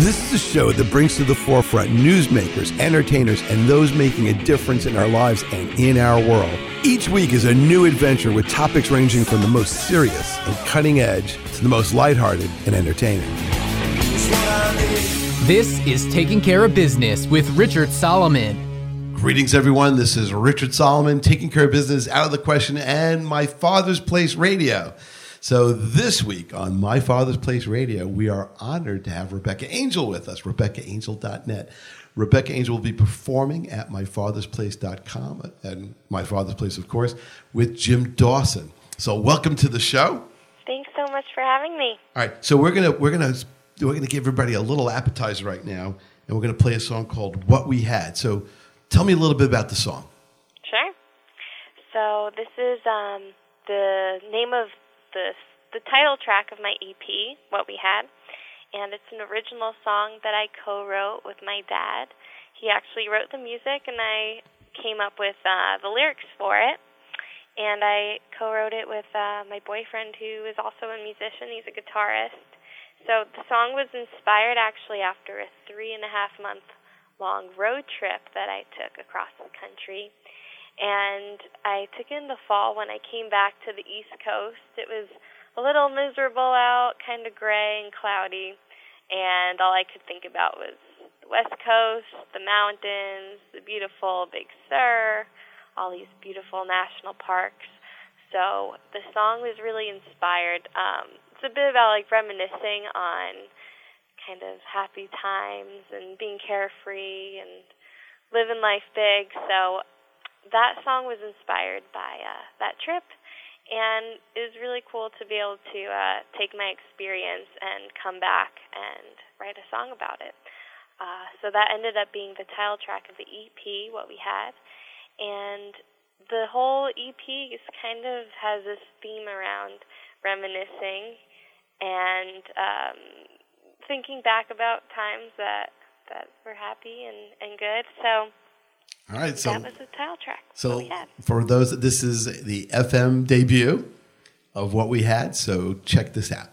This is a show that brings to the forefront newsmakers, entertainers, and those making a difference in our lives and in our world. Each week is a new adventure with topics ranging from the most serious and cutting edge to the most lighthearted and entertaining. This is Taking Care of Business with Richard Solomon. Greetings, everyone. This is Richard Solomon, taking care of business out of the question, and my Father's Place Radio. So this week on My Father's Place Radio, we are honored to have Rebecca Angel with us, RebeccaAngel.net. Rebecca Angel will be performing at myfathersplace.com and My Father's Place, of course, with Jim Dawson. So welcome to the show. Thanks so much for having me. All right, so we're gonna we're gonna we're gonna give everybody a little appetizer right now, and we're gonna play a song called "What We Had." So tell me a little bit about the song. Sure. So this is um, the name of the the title track of my EP, What We Had, and it's an original song that I co-wrote with my dad. He actually wrote the music, and I came up with uh, the lyrics for it. And I co-wrote it with uh, my boyfriend, who is also a musician. He's a guitarist. So the song was inspired actually after a three and a half month long road trip that I took across the country and I took in the fall when I came back to the East Coast. It was a little miserable out, kind of gray and cloudy, and all I could think about was the West Coast, the mountains, the beautiful Big Sur, all these beautiful national parks. So the song was really inspired. Um, it's a bit about like reminiscing on kind of happy times and being carefree and living life big. So that song was inspired by uh, that trip, and it was really cool to be able to uh, take my experience and come back and write a song about it. Uh, so that ended up being the title track of the EP, what we had, and the whole EP is kind of has this theme around reminiscing and um, thinking back about times that that were happy and and good. So all right, so that was the title track. So for those, this is the FM debut of what we had. So check this out.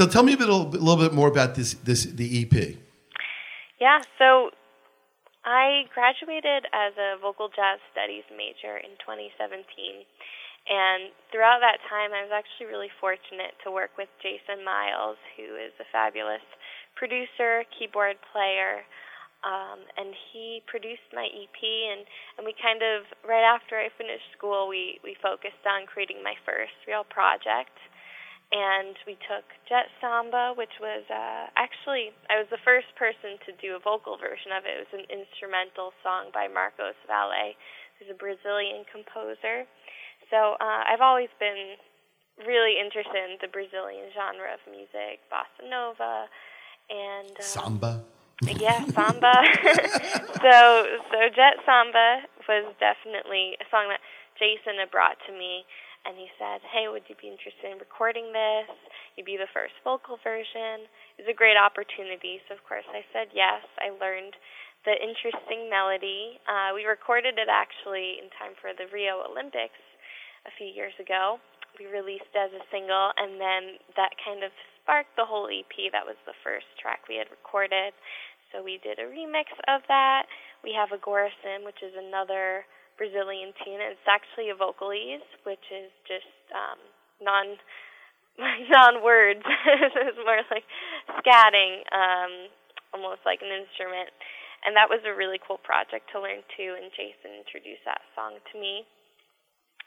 So, tell me a, bit, a little bit more about this, this the EP. Yeah, so I graduated as a vocal jazz studies major in 2017. And throughout that time, I was actually really fortunate to work with Jason Miles, who is a fabulous producer, keyboard player, um, and he produced my EP. And, and we kind of, right after I finished school, we, we focused on creating my first real project and we took Jet Samba, which was uh, actually I was the first person to do a vocal version of it. It was an instrumental song by Marcos Valle, who's a Brazilian composer. So uh, I've always been really interested in the Brazilian genre of music, bossa nova, and uh, samba. yeah, samba. so so Jet Samba was definitely a song that Jason had brought to me and he said, "Hey, would you be interested in recording this? You'd be the first vocal version. It was a great opportunity." So of course I said yes. I learned the interesting melody. Uh, we recorded it actually in time for the Rio Olympics a few years ago. We released as a single, and then that kind of sparked the whole EP. That was the first track we had recorded. So we did a remix of that. We have Agora-Sim, which is another Brazilian tune. It's actually a vocalese, which is just um, non non words. it's more like scatting, um, almost like an instrument. And that was a really cool project to learn too. And Jason introduced that song to me.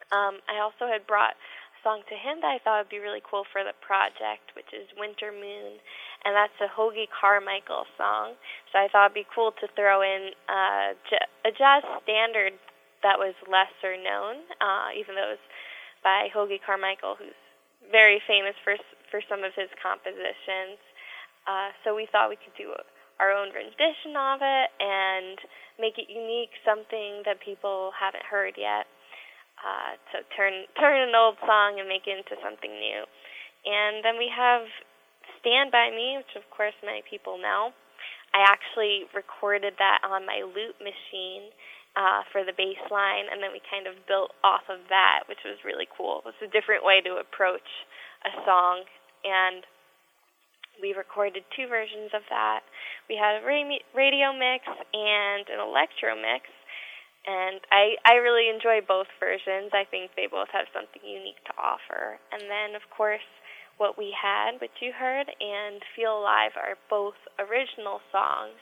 Um, I also had brought a song to him that I thought would be really cool for the project, which is Winter Moon, and that's a Hoagy Carmichael song. So I thought it'd be cool to throw in uh, a jazz standard that was lesser known, uh, even though it was by Hoagy Carmichael, who's very famous for for some of his compositions. Uh, so we thought we could do our own rendition of it and make it unique, something that people haven't heard yet. Uh, to turn turn an old song and make it into something new. And then we have Stand By Me, which of course many people know. I actually recorded that on my loop machine uh, for the bass line, and then we kind of built off of that, which was really cool. It was a different way to approach a song, and we recorded two versions of that. We had a radio mix and an electro mix, and I I really enjoy both versions. I think they both have something unique to offer. And then, of course, what we had, which you heard, and Feel Alive are both original songs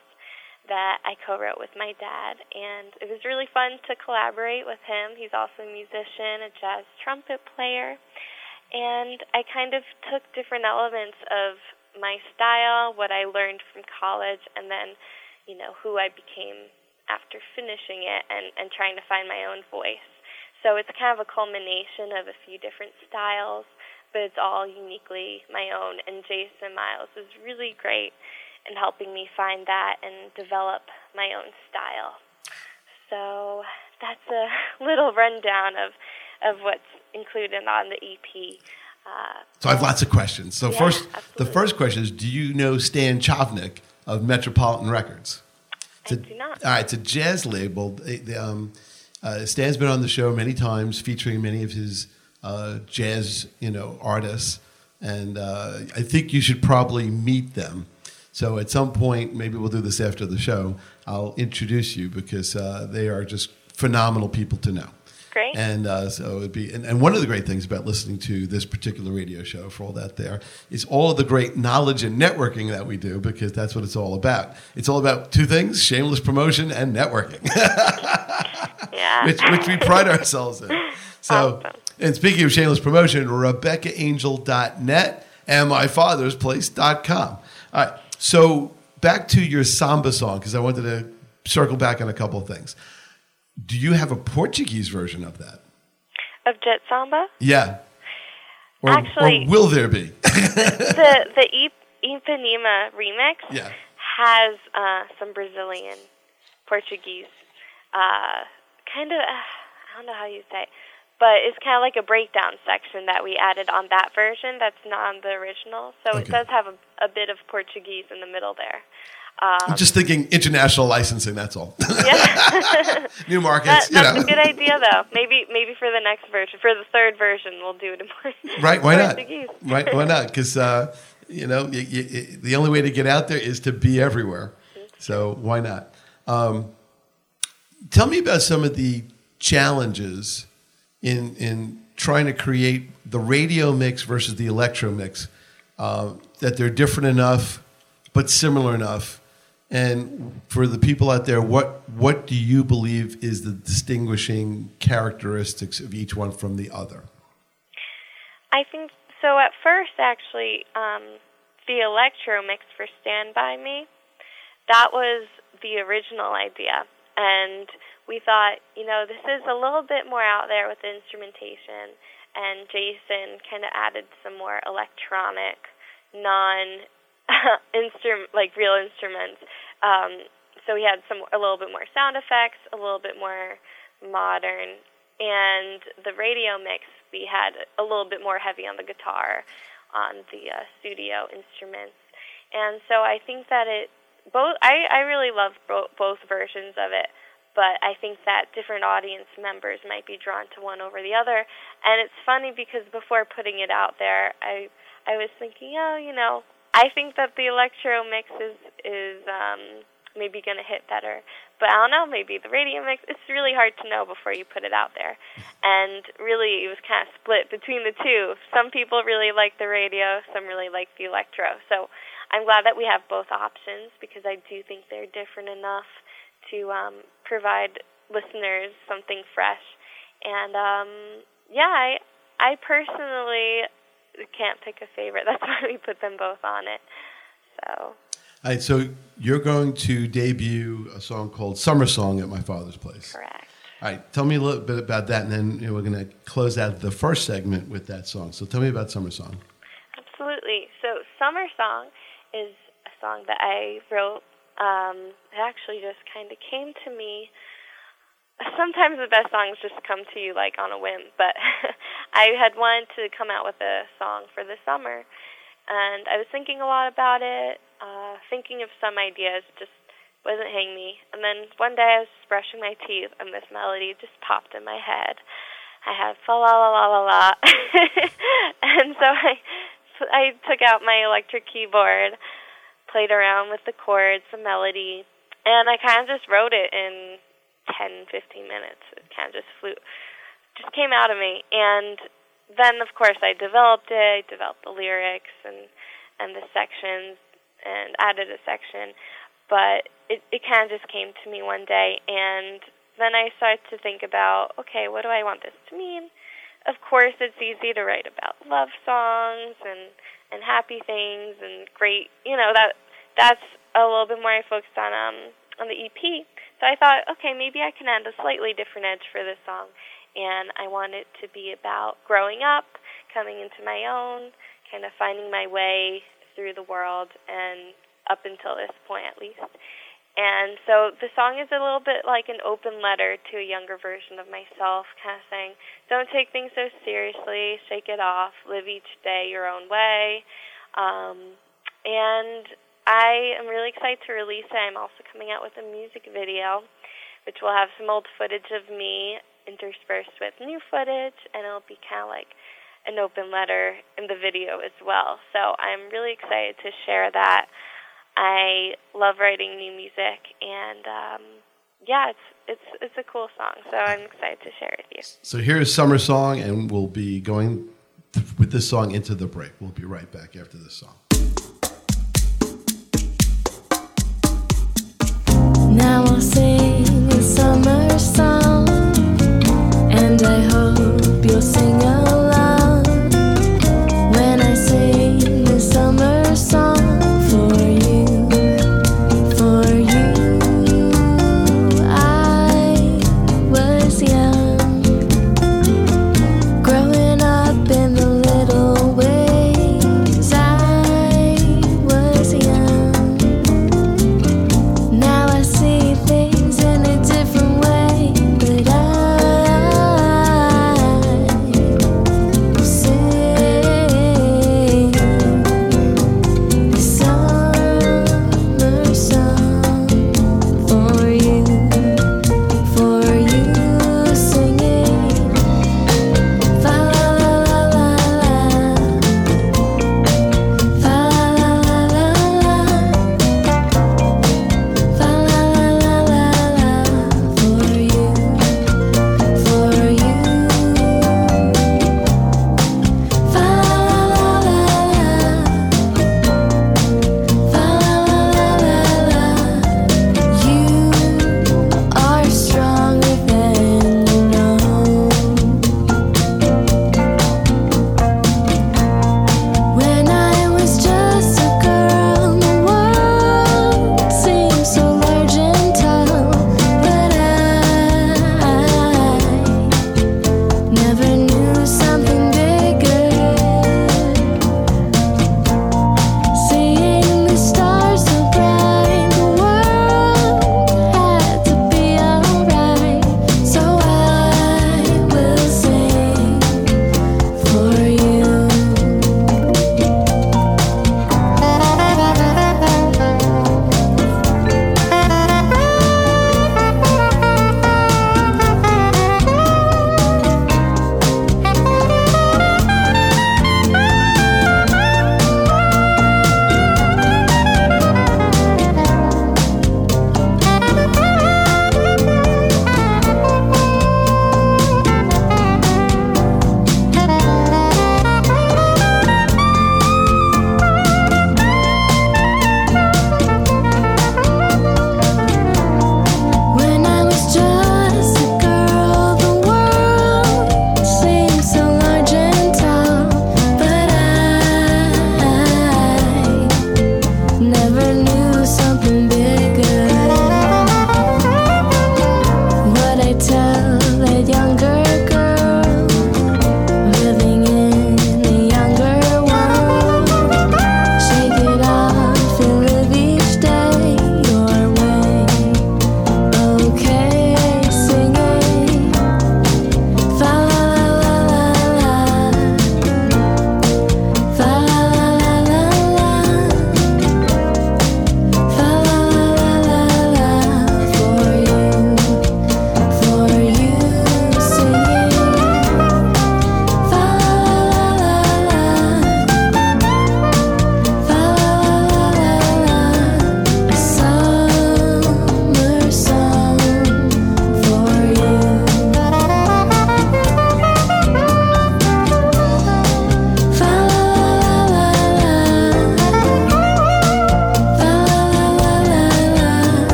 that I co-wrote with my dad, and it was really fun to collaborate with him. He's also a musician, a jazz trumpet player, and I kind of took different elements of my style, what I learned from college, and then, you know, who I became after finishing it and, and trying to find my own voice. So it's kind of a culmination of a few different styles, but it's all uniquely my own. And Jason Miles is really great and helping me find that and develop my own style. So that's a little rundown of of what's included on the EP. Uh, so I have lots of questions. So yeah, first, absolutely. the first question is: Do you know Stan Chavnik of Metropolitan Records? It's I a, do not. All right, it's a jazz label. Um, uh, Stan's been on the show many times, featuring many of his uh, jazz, you know, artists, and uh, I think you should probably meet them. So at some point, maybe we'll do this after the show. I'll introduce you because uh, they are just phenomenal people to know. Great. And uh, so it'd be, and, and, one of the great things about listening to this particular radio show, for all that there, is all of the great knowledge and networking that we do because that's what it's all about. It's all about two things: shameless promotion and networking. yeah. which, which we pride ourselves in. So, awesome. and speaking of shameless promotion, RebeccaAngel.net and myfathersplace.com. All right. So back to your samba song because I wanted to circle back on a couple of things. Do you have a Portuguese version of that? Of Jet Samba? Yeah. Or, Actually, or will there be? the the Ipanema remix yeah. has uh, some Brazilian Portuguese uh, kind of uh, I don't know how you say, it, but it's kind of like a breakdown section that we added on that version that's not on the original. So Okay. it does have a, a bit of Portuguese in the middle there. Um, I'm just thinking international licensing. That's all. Yeah. New markets. That, that's know. a good idea, though. Maybe maybe for the next version, for the third version, we'll do it in Right? Why not? Right? Why not? Because uh, you know, y y y the only way to get out there is to be everywhere. So why not? Um, tell me about some of the challenges in in trying to create the radio mix versus the electro mix. Uh, that they're different enough, but similar enough. And for the people out there, what what do you believe is the distinguishing characteristics of each one from the other? I think so. At first, actually, um, the electro mix for "Stand by Me," that was the original idea, and we thought, you know, this is a little bit more out there with the instrumentation, and Jason kind of added some more electronic, non instrument like real instruments. Um, so we had some a little bit more sound effects, a little bit more modern, and the radio mix we had a little bit more heavy on the guitar, on the uh, studio instruments, and so I think that it both I I really love bo- both versions of it. But I think that different audience members might be drawn to one over the other, and it's funny because before putting it out there, I I was thinking, oh, you know, I think that the electro mix is is um, maybe going to hit better, but I don't know. Maybe the radio mix. It's really hard to know before you put it out there, and really it was kind of split between the two. Some people really like the radio, some really like the electro. So I'm glad that we have both options because I do think they're different enough to um, provide listeners something fresh. And um, yeah, I I personally can't pick a favorite. That's why we put them both on it. So All right, so you're going to debut a song called "Summer Song" at my father's place. correct. All right, tell me a little bit about that, and then you know, we're going to close out the first segment with that song. So tell me about "Summer Song." Absolutely. So, Summer Song is a song that I wrote. Um, it actually just kind of came to me. Sometimes the best songs just come to you like on a whim, but I had wanted to come out with a song for the summer, and I was thinking a lot about it, uh, thinking of some ideas, just wasn't hitting me. And then one day I was brushing my teeth, and this melody just popped in my head. I had fa la la la la la, and so I I took out my electric keyboard, played around with the chords, the melody, and I kind of just wrote it in 10, 15 minutes. It kind of just flew, just came out of me. And then, of course, I developed it. I developed the lyrics and and the sections, and added a section. But it it kind of just came to me one day, and then I started to think about, okay, what do I want this to mean? Of course, it's easy to write about love songs and and happy things and great, you know that that's a little bit more I focused on um on the EP. So I thought, okay, maybe I can add a slightly different edge for this song, and I want it to be about growing up, coming into my own, kind of finding my way through the world, and up until this point at least. And so the song is a little bit like an open letter to a younger version of myself, kind of saying, don't take things so seriously, shake it off, live each day your own way. Um, and I am really excited to release it. I'm also coming out with a music video, which will have some old footage of me interspersed with new footage, and it'll be kind of like an open letter in the video as well. So I'm really excited to share that. I love writing new music, and um, yeah, it's it's it's a cool song. So I'm excited to share it with you. So here's "Summer Song," and we'll be going with this song into the break. We'll be right back after this song.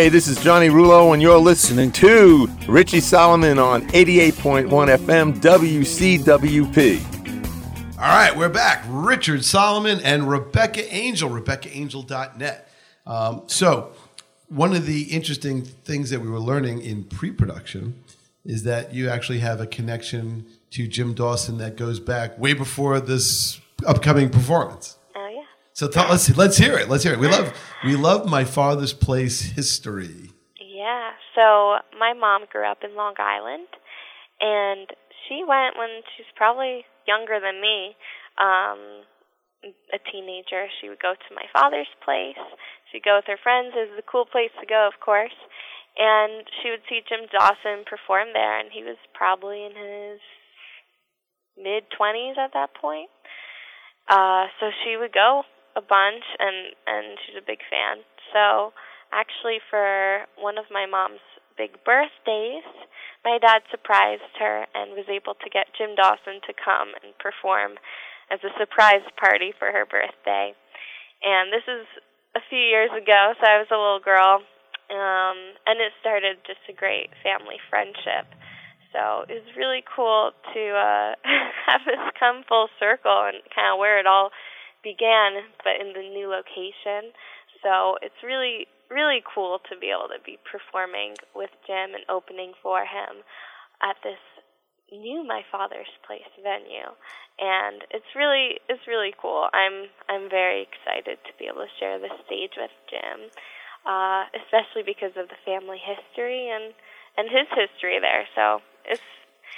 Hey, this is Johnny Rulo, and you're listening to Richie Solomon on 88.1 FM WCWP. All right, we're back. Richard Solomon and Rebecca Angel, RebeccaAngel.net. Um, so, one of the interesting things that we were learning in pre production is that you actually have a connection to Jim Dawson that goes back way before this upcoming performance. So us, let's hear it. Let's hear it. We love, we love my father's place history. Yeah. So my mom grew up in Long Island, and she went when she was probably younger than me. Um, a teenager, she would go to my father's place. She'd go with her friends. It was a cool place to go, of course. And she would see Jim Dawson perform there, and he was probably in his mid 20s at that point. Uh, so she would go a bunch, and and she's a big fan. So actually, for one of my mom's big birthdays, my dad surprised her and was able to get Jim Dawson to come and perform as a surprise party for her birthday. And this is a few years ago, so I was a little girl, um, and it started just a great family friendship. So it was really cool to uh, have this come full circle and kind of where it all began, but in the new location. So it's really, really cool to be able to be performing with Jim and opening for him at this new My Father's Place venue. And it's really, it's really cool. I'm, I'm very excited to be able to share the stage with Jim, uh, especially because of the family history and, and his history there. So it's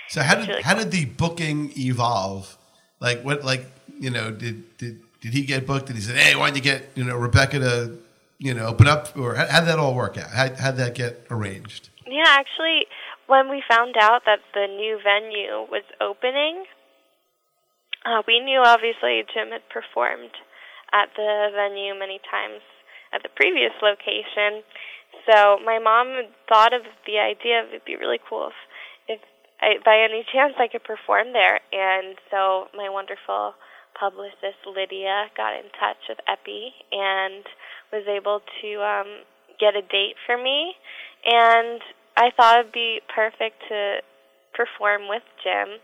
So how it's did really how cool. did the booking evolve? Like what like you know did did did he get booked and he said hey why don't you get you know Rebecca to you know open up or how did that all work out? How how did that get arranged? Yeah, actually, when we found out that the new venue was opening, uh, we knew obviously Jim had performed at the venue many times at the previous location. So my mom thought of the idea of it'd be really cool if, if I, by any chance I could perform there. And so my wonderful publicist Lydia got in touch with Eppy and was able to um, get a date for me. And I thought it'd be perfect to perform with Jim.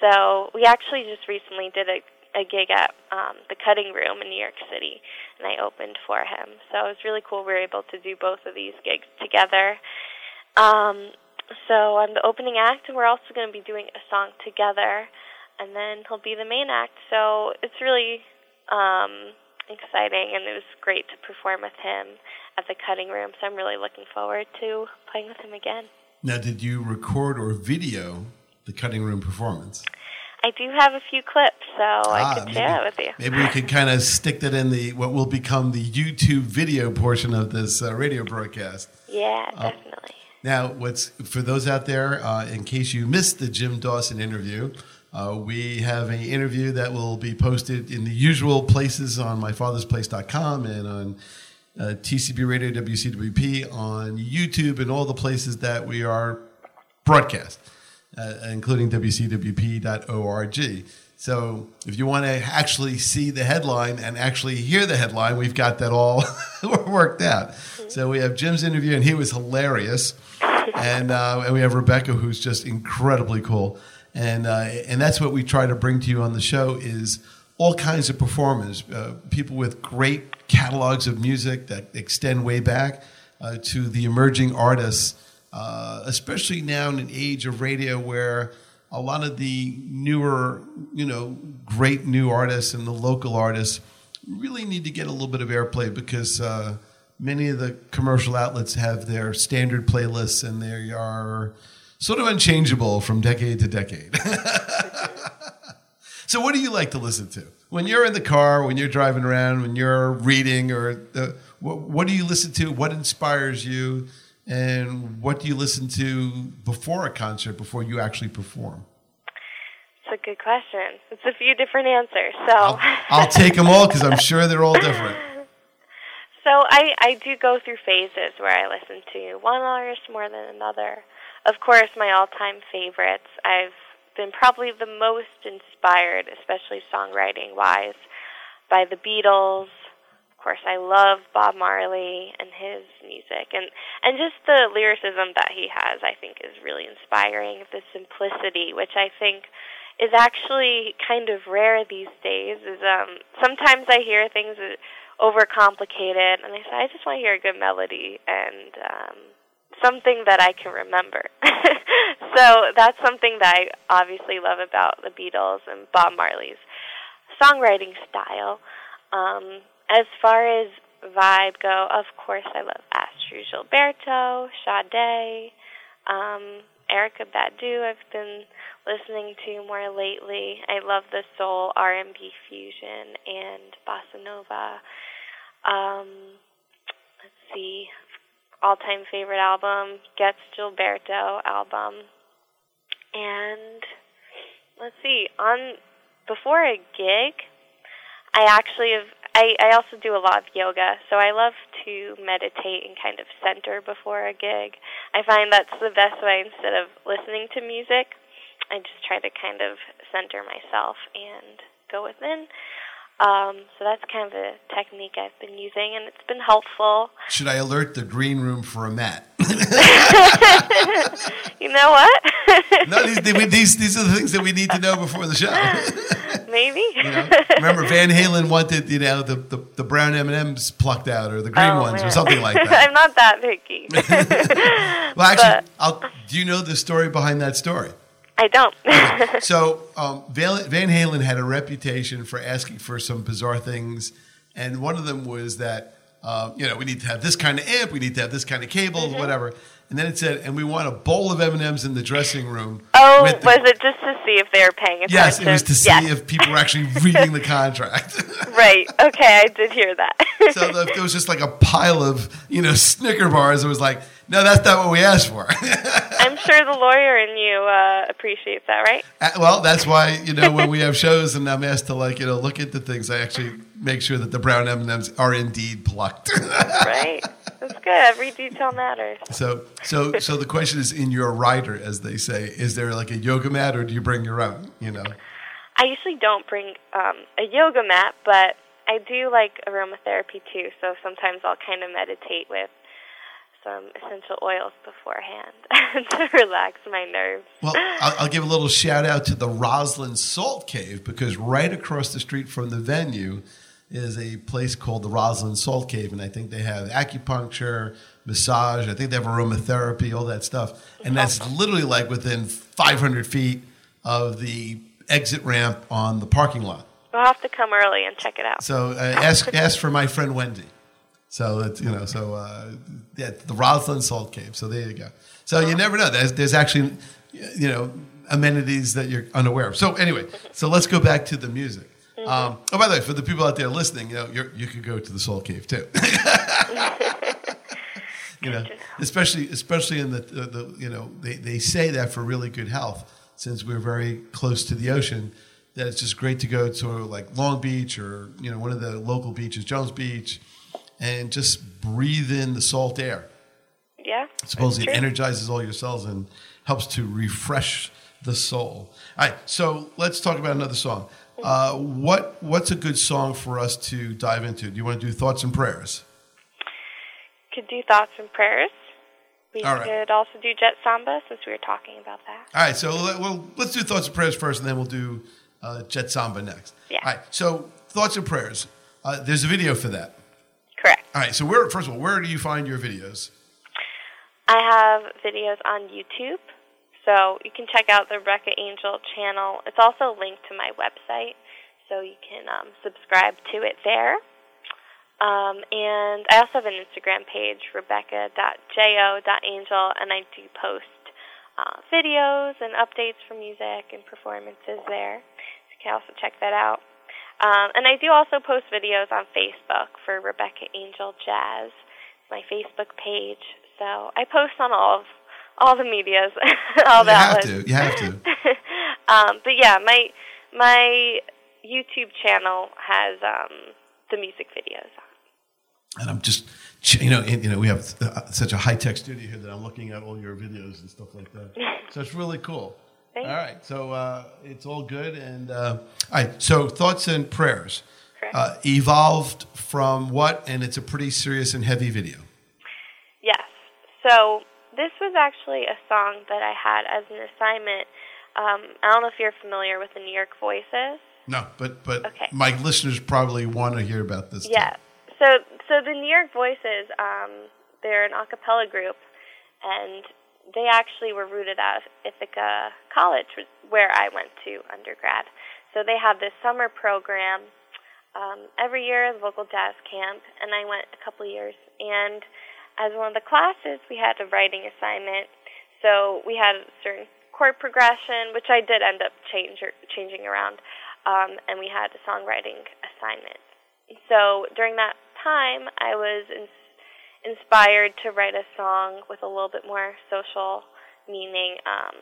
So we actually just recently did a, a gig at um, the Cutting Room in New York City, and I opened for him. So it was really cool. We were able to do both of these gigs together. Um, so I'm the opening act, and we're also going to be doing a song together, and then he'll be the main act. So it's really um, exciting, and it was great to perform with him at the Cutting Room. So I'm really looking forward to playing with him again. Now did you record or video the cutting room performance? I do have a few clips, so I Ah, could share it with you. Maybe we could kind of stick that in the what will become the YouTube video portion of this uh, radio broadcast. Yeah, definitely. Now, what's for those out there, uh, in case you missed the Jim Dawson interview, uh, we have an interview that will be posted in the usual places on myfathersplace.com and on uh, TCB Radio WCWP on YouTube and all the places that we are broadcast, uh, including WCWP.org. So if you want to actually see the headline and actually hear the headline, we've got that all worked out. So we have Jim's interview, and he was hilarious, and uh, and we have Rebecca, who's just incredibly cool, and uh, and that's what we try to bring to you on the show is all kinds of performers, uh, people with great catalogs of music that extend way back uh, to the emerging artists, uh, especially now in an age of radio where a lot of the newer, you know, great new artists and the local artists really need to get a little bit of airplay because uh, many of the commercial outlets have their standard playlists and they are sort of unchangeable from decade to decade. so, what do you like to listen to when you're in the car, when you're driving around, when you're reading, or the, what, what do you listen to? What inspires you? And what do you listen to before a concert, before you actually perform? It's a good question. It's a few different answers. So I'll, I'll take them all because I'm sure they're all different. So I, I do go through phases where I listen to one artist more than another. Of course, my all-time favorites. I've been probably the most inspired, especially songwriting-wise, by the Beatles, Of course, I love Bob Marley and his music, and and just the lyricism that he has. I think is really inspiring. The simplicity, which I think is actually kind of rare these days. Is um sometimes I hear things overcomplicated, and I say I just want to hear a good melody and um, something that I can remember. so that's something that I obviously love about the Beatles and Bob Marley's songwriting style. Um, as far as vibe go, of course I love Astrud Gilberto, Sade, um, Erykah Badu. I've been listening to more lately. I love the soul R&B fusion and bossa nova. Um, let's see, all-time favorite album, Gets Gilberto album, and let's see, on before a gig, I actually have. I, I also do a lot of yoga, so I love to meditate and kind of center before a gig. I find that's the best way instead of listening to music. I just try to kind of center myself and go within. Um, so that's kind of a technique I've been using, and it's been helpful. Should I alert the green room for a mat? You know what? no, these, these these are the things that we need to know before the show. Maybe. You know? Remember, Van Halen wanted you know the, the, the brown M and M's plucked out or the green Oh, ones or something like that. I'm not that picky. well, actually, but- do you know the story behind that story? I don't. So um, Van, Halen had a reputation for asking for some bizarre things, and one of them was that uh, you know we need to have this kind of amp, we need to have this kind of cable, Mm-hmm. whatever. And then it said, and we want a bowl of M and M's in the dressing room. oh, the- was it just to see if they were paying attention? Yes, it was to see Yes. if people were actually reading the contract. Right. Okay, I did hear that. so if there was just like a pile of you know Snicker bars, it was like, no, that's not what we asked for. I'm sure the lawyer in you uh, appreciates that, right? Uh, well, that's why you know when we have shows and I'm asked to like you know look into things, I actually make sure that the brown M and M's are indeed plucked. Right. That's good. Every detail matters. so so so the question is in your rider, as they say, is there like a yoga mat or do you bring your own? You know. I usually don't bring um, a yoga mat, but I do like aromatherapy too. So sometimes I'll kind of meditate with some essential oils beforehand to relax my nerves. Well, I'll, I'll give a little shout out to the Roslyn Salt Cave because right across the street from the venue is a place called the Roslyn Salt Cave, and I think they have acupuncture, massage. I think they have aromatherapy, all that stuff, and that's literally like within 500 feet of the exit ramp on the parking lot. We'll have to come early and check it out. So uh, ask ask for my friend Wendy. So it's you know so uh, yeah the Roslyn Salt Cave. So there you go. So you never know. There's there's actually you know amenities that you're unaware of. So anyway, so let's go back to the music. Um, oh, by the way, for the people out there listening, you know you could go to the Salt Cave too. you know, especially especially in the, the, the you know they, they say that for really good health since we're very close to the ocean that it's just great to go to like Long Beach or you know one of the local beaches, Jones Beach, and just breathe in the salt air. Yeah. Supposedly it energizes all your cells and helps to refresh the soul. All right, so let's talk about another song. Uh, what what's a good song for us to dive into? Do you want to do thoughts and prayers? Could do thoughts and prayers. We right. could also do Jet Samba since we were talking about that. All right, so let, well, let's do thoughts and prayers first, and then we'll do uh, Jet Samba next. Yeah. All right, so thoughts and prayers. Uh, there's a video for that. Correct. All right, so where first of all, where do you find your videos? I have videos on YouTube, so you can check out the Rebecca Angel channel. It's also linked to my website, so you can um, subscribe to it there. Um, and I also have an Instagram page, rebecca.jo.angel, and I do post uh, videos and updates for music and performances there. So you can also check that out. Um, and I do also post videos on Facebook for Rebecca Angel Jazz, my Facebook page. So I post on all of all the medias, all that. you have to. You have to. um, but yeah, my my YouTube channel has um, the music videos on. and I'm just, you know, you know, we have uh, such a high tech studio here that I'm looking at all your videos and stuff like that. So it's really cool. Thanks. All right, so uh, it's all good. And uh, all right, so thoughts and prayers. Uh, evolved from what? And it's a pretty serious and heavy video. Yes. So this was actually a song that I had as an assignment. Um, I don't know if you're familiar with the New York Voices. No, but but Okay. my listeners probably want to hear about this. Yeah. So so the New York Voices, um, they're an a cappella group, and they actually were rooted out of Ithaca College, where I went to undergrad. So they have this summer program um, every year, the vocal jazz camp, and I went a couple years. And as one of the classes, we had a writing assignment. So we had a certain chord progression, which I did end up change, changing around, um, and we had a songwriting assignment. So during that time, I was in, inspired to write a song with a little bit more social meaning um,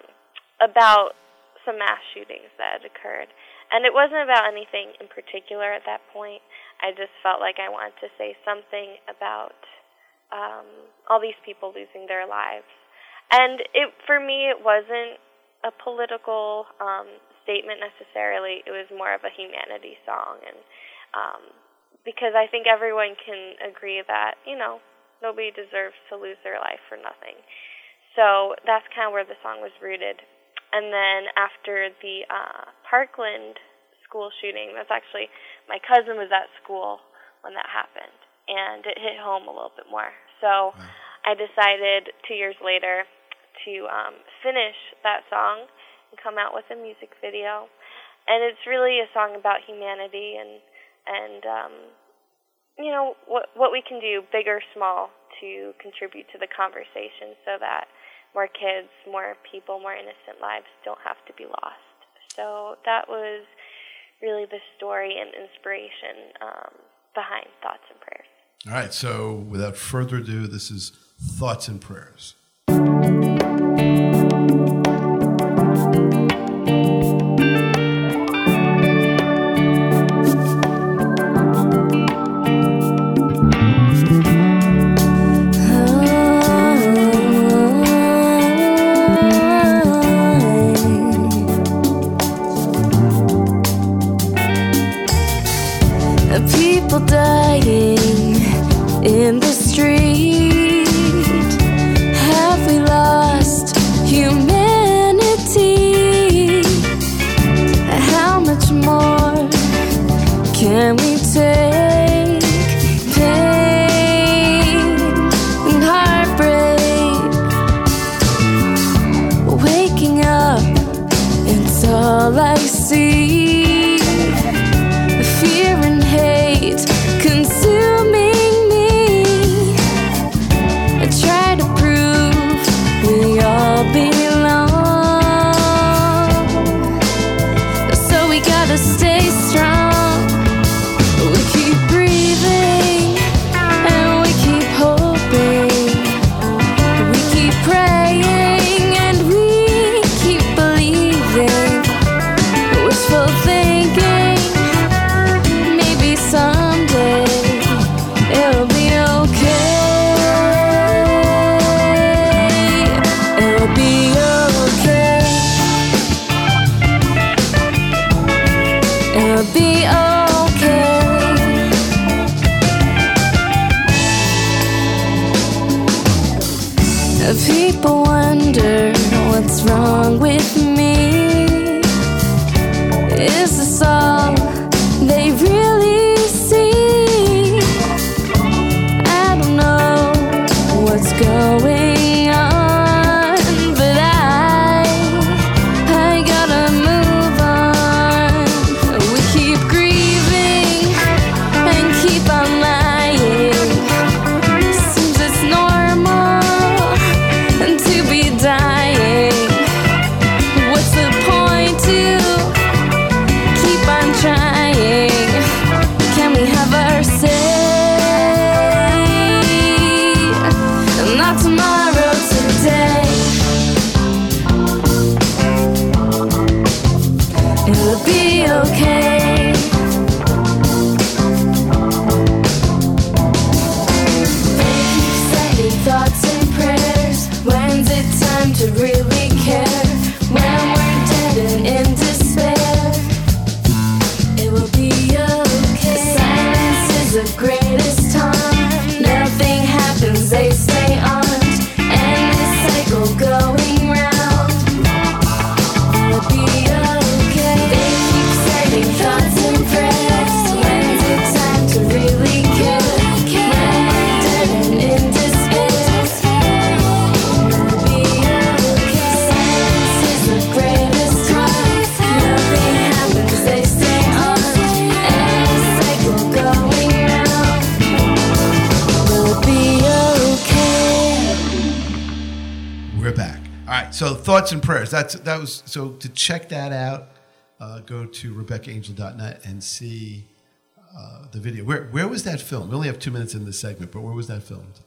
about some mass shootings that had occurred. And it wasn't about anything in particular at that point. I just felt like I wanted to say something about um, all these people losing their lives. And it, for me, it wasn't a political um, statement necessarily. It was more of a humanity song, and um, because I think everyone can agree that you know nobody deserves to lose their life for nothing. So that's kind of where the song was rooted. And then after the uh, Parkland school shooting, that's actually my cousin was at school when that happened, and it hit home a little bit more. So I decided two years later to um, finish that song and come out with a music video. And it's really a song about humanity and and um, you know what what we can do, big or small, to contribute to the conversation, so that more kids, more people, more innocent lives don't have to be lost. So that was really the story and inspiration um, behind Thoughts and Prayers. All right. So without further ado, this is thoughts and prayers. Thoughts and prayers. That's that was so to check that out. Uh, go to RebeccaAngel.net and see uh, the video. Where where was that filmed? We only have two minutes in this segment, but where was that filmed?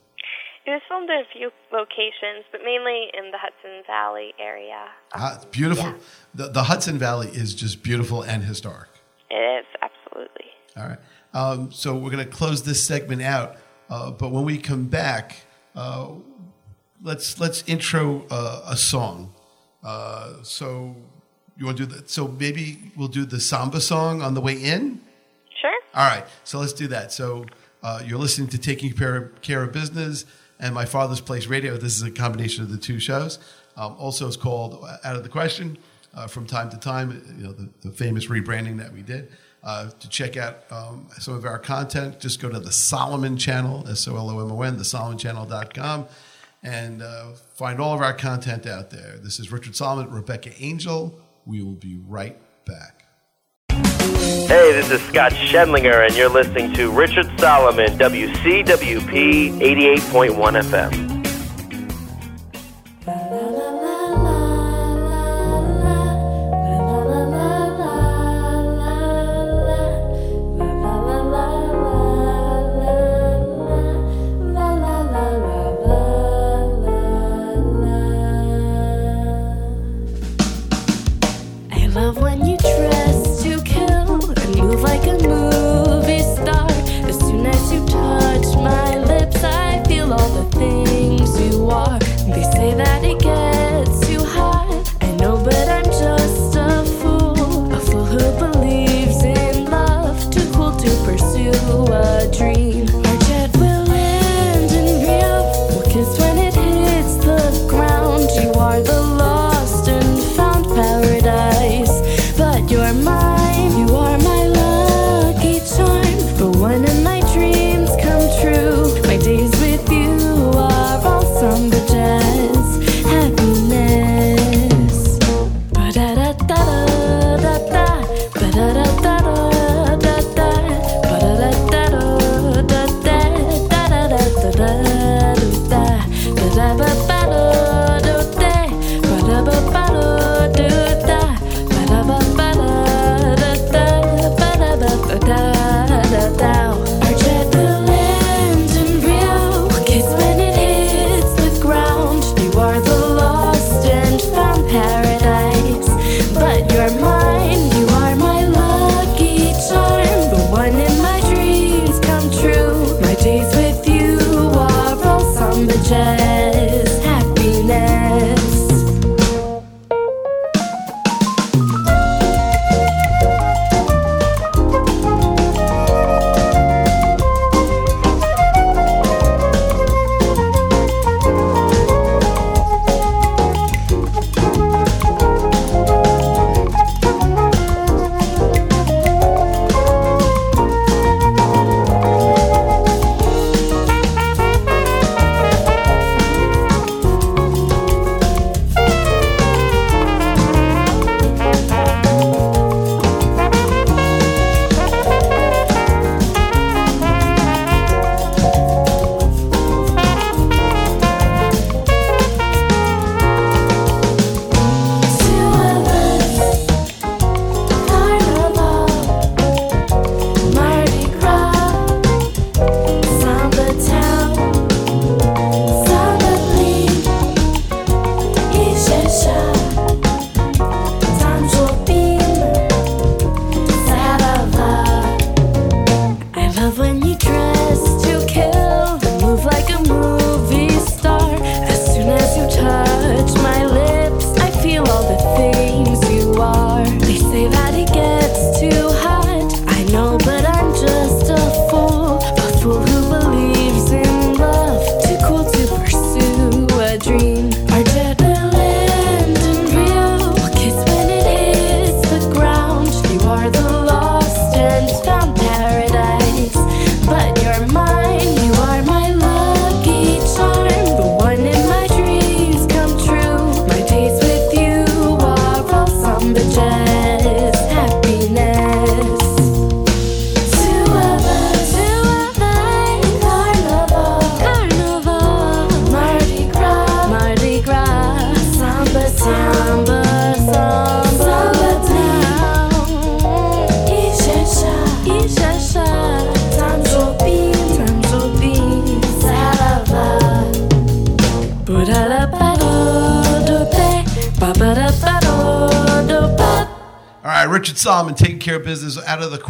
It was filmed in a few locations, but mainly in the Hudson Valley area. Ah, it's beautiful. The, the Hudson Valley is just beautiful and historic. It is, absolutely. All right. Um, so we're going to close this segment out, uh, but when we come back, uh, let's let's intro uh, a song. Uh, so you want to do that? So maybe we'll do the samba song on the way in. Sure. All right. So let's do that. So uh, you're listening to Taking Care of, Care of Business and My Father's Place Radio. This is a combination of the two shows. Um, also, it's called Out of the Question. Uh, from time to time, you know the, the famous rebranding that we did. Uh, to check out um, some of our content, just go to the Solomon Channel, S O L O M O N, thesolomonchannel.com, and uh, find all of our content out there. This is Richard Solomon, Rebecca Angel. We will be right back. Hey, this is Scott Schedlinger, and you're listening to Richard Solomon, WCWP 88.1 FM.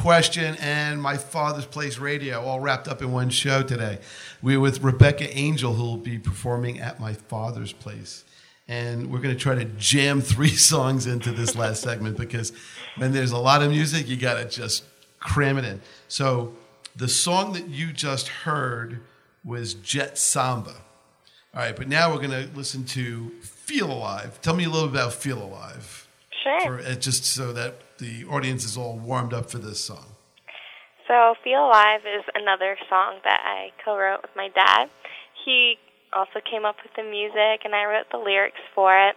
Question, and my father's place radio, all wrapped up in one show today. We're with Rebecca Angel, who will be performing at my father's place. And we're going to try to jam three songs into this last segment because when there's a lot of music, you got to just cram it in. So the song that you just heard was Jet Samba. All right, but now we're going to listen to Feel Alive. Tell me a little about Feel Alive. Sure. For, uh, just so that the audience is all warmed up for this song. So, Feel Alive is another song that I co wrote with my dad. He also came up with the music, and I wrote the lyrics for it.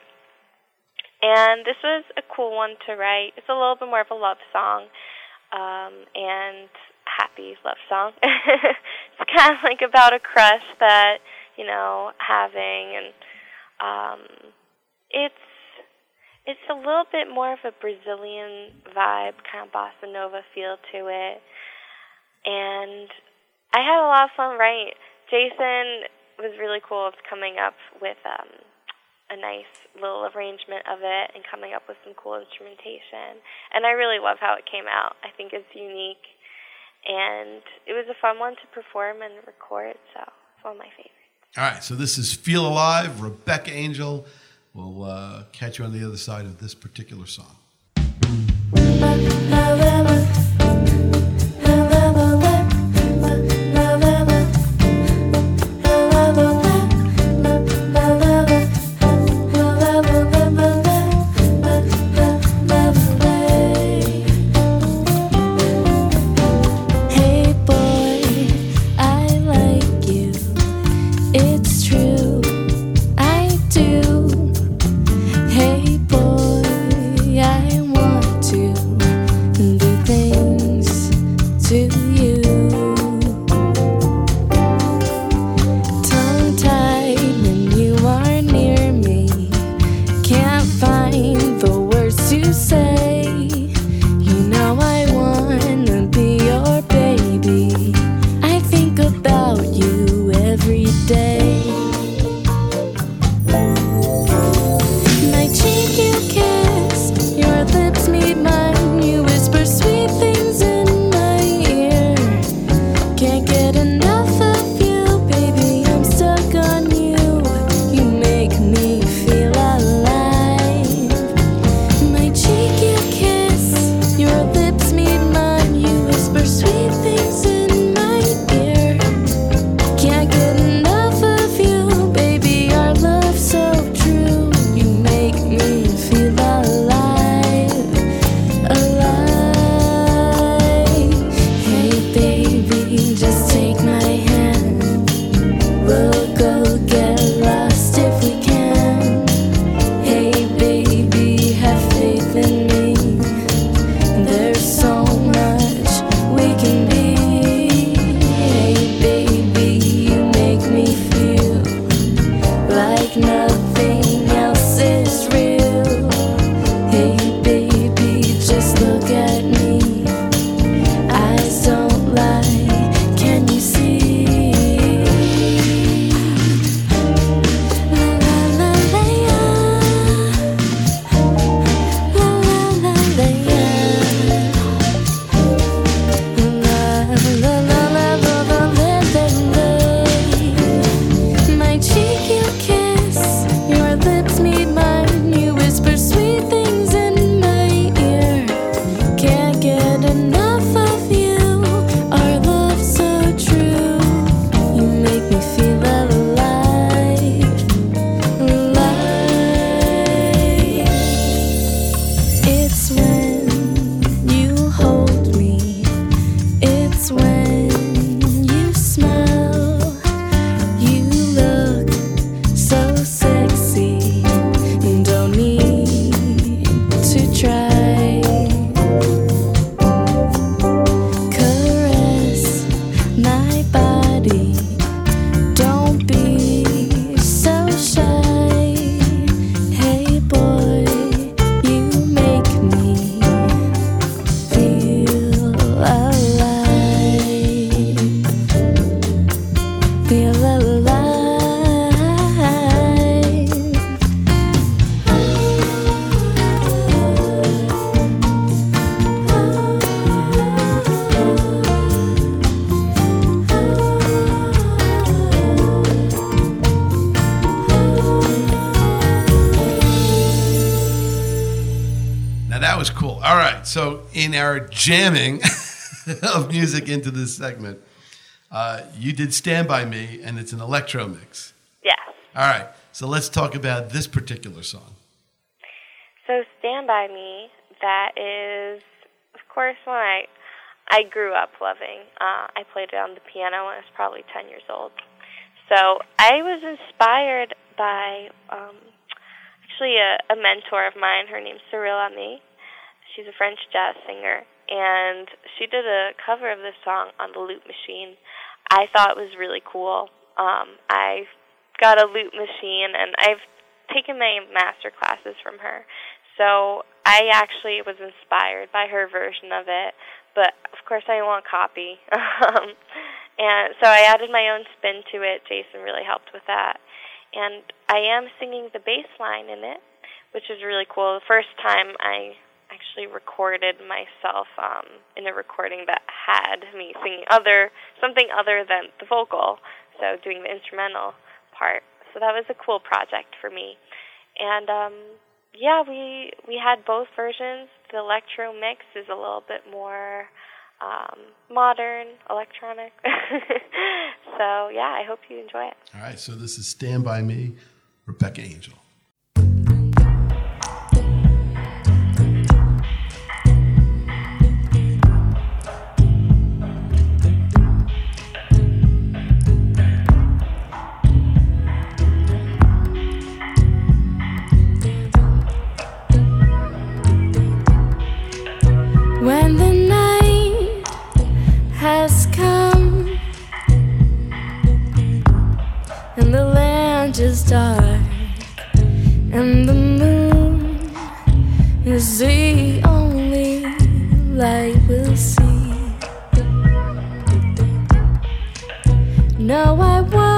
And this was a cool one to write. It's a little bit more of a love song um, and happy love song. it's kind of like about a crush that, you know, having, and um, it's it's a little bit more of a Brazilian vibe, kind of bossa nova feel to it. And I had a lot of fun writing. Jason was really cool coming up with um, a nice little arrangement of it and coming up with some cool instrumentation. And I really love how it came out. I think it's unique. And it was a fun one to perform and record, so it's one of my favorites. All right, so this is Feel Alive, Rebecca Angel. We'll uh, catch you on the other side of this particular song. Jamming of music into this segment, uh, you did Stand By Me, and it's an electro mix. Yes. All right. So, let's talk about this particular song. So Stand By Me, that is, of course, one I, I grew up loving. Uh, I played it on the piano when I was probably 10 years old. So I was inspired by um, actually a, a mentor of mine. Her name's Cyrille Aimée. She's a French jazz singer, and she did a cover of this song on the loop machine. I thought it was really cool. Um, I got a loop machine, and I've taken my master classes from her. So I actually was inspired by her version of it, but of course I want copy. um, and so I added my own spin to it. Jason really helped with that. And I am singing the bass line in it, which is really cool. The first time I actually recorded myself um, in a recording that had me singing other something other than the vocal, so doing the instrumental part. So that was a cool project for me. And um, yeah, we we had both versions. The electro mix is a little bit more um, modern, electronic. so yeah, I hope you enjoy it. All right. So, this is Stand By Me, Rebecca Angel. No, I won't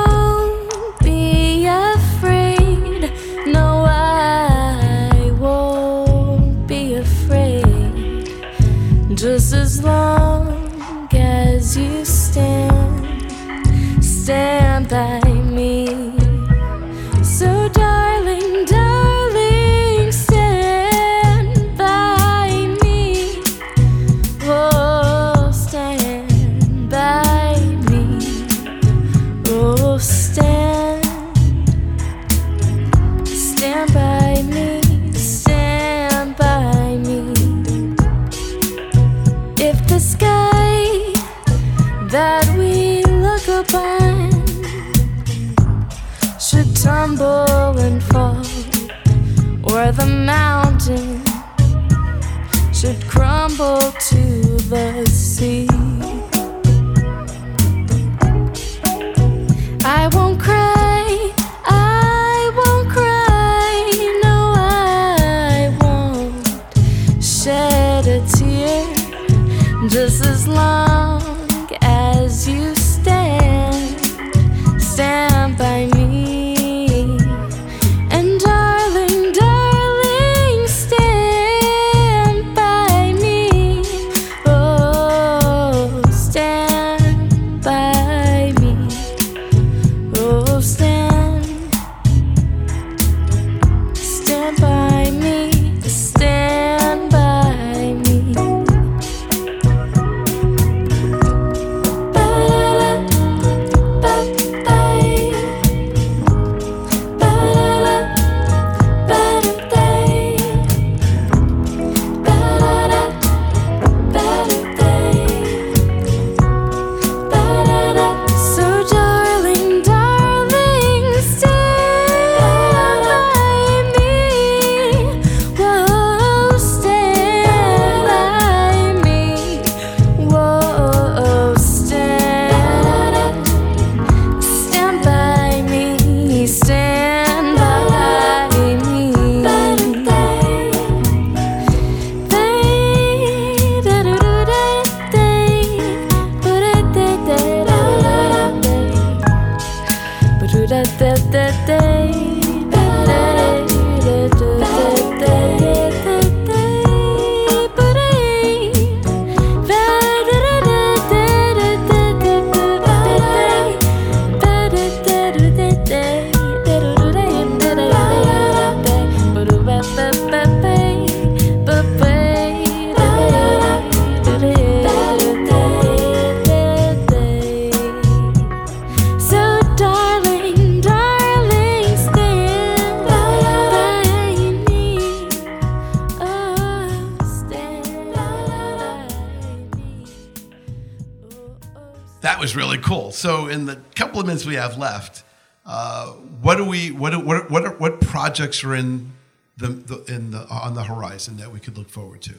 what do we what what what are, what projects are in the, the in the on the horizon that we could look forward to?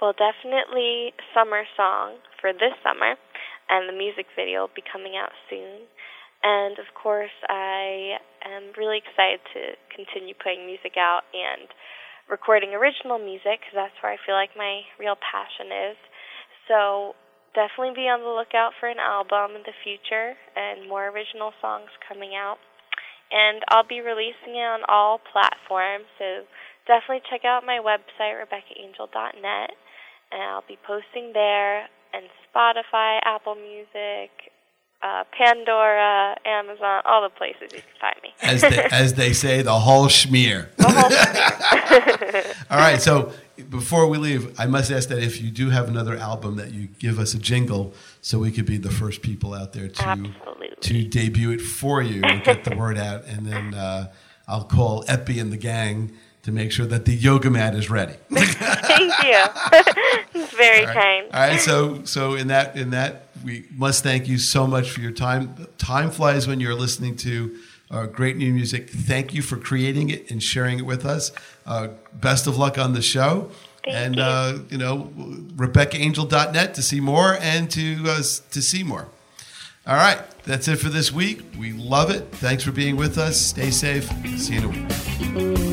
Well, definitely summer song for this summer, and the music video will be coming out soon. And of course, I am really excited to continue putting music out and recording original music because that's where I feel like my real passion is. So definitely be on the lookout for an album in the future and more original songs coming out. And I'll be releasing it on all platforms, so definitely check out my website, RebeccaAngel.net, and I'll be posting there and Spotify, Apple Music, uh, Pandora, Amazon, all the places you can find me. As they, as they say, the whole schmear. All right. So before we leave, I must ask that if you do have another album, that you give us a jingle so we could be the first people out there to Absolutely. to debut it for you and get the word out. And then uh, I'll call Eppy and the gang to make sure that the yoga mat is ready. Thank you. it's very kind. All right, so so in that in that we must thank you so much for your time. Time flies when you're listening to uh, great new music. Thank you for creating it and sharing it with us. Uh, best of luck on the show. Thank and you. Uh, you know, RebeccaAngel.net to see more and to uh, to see more. All right, that's it for this week. We love it. Thanks for being with us. Stay safe. See you in a week.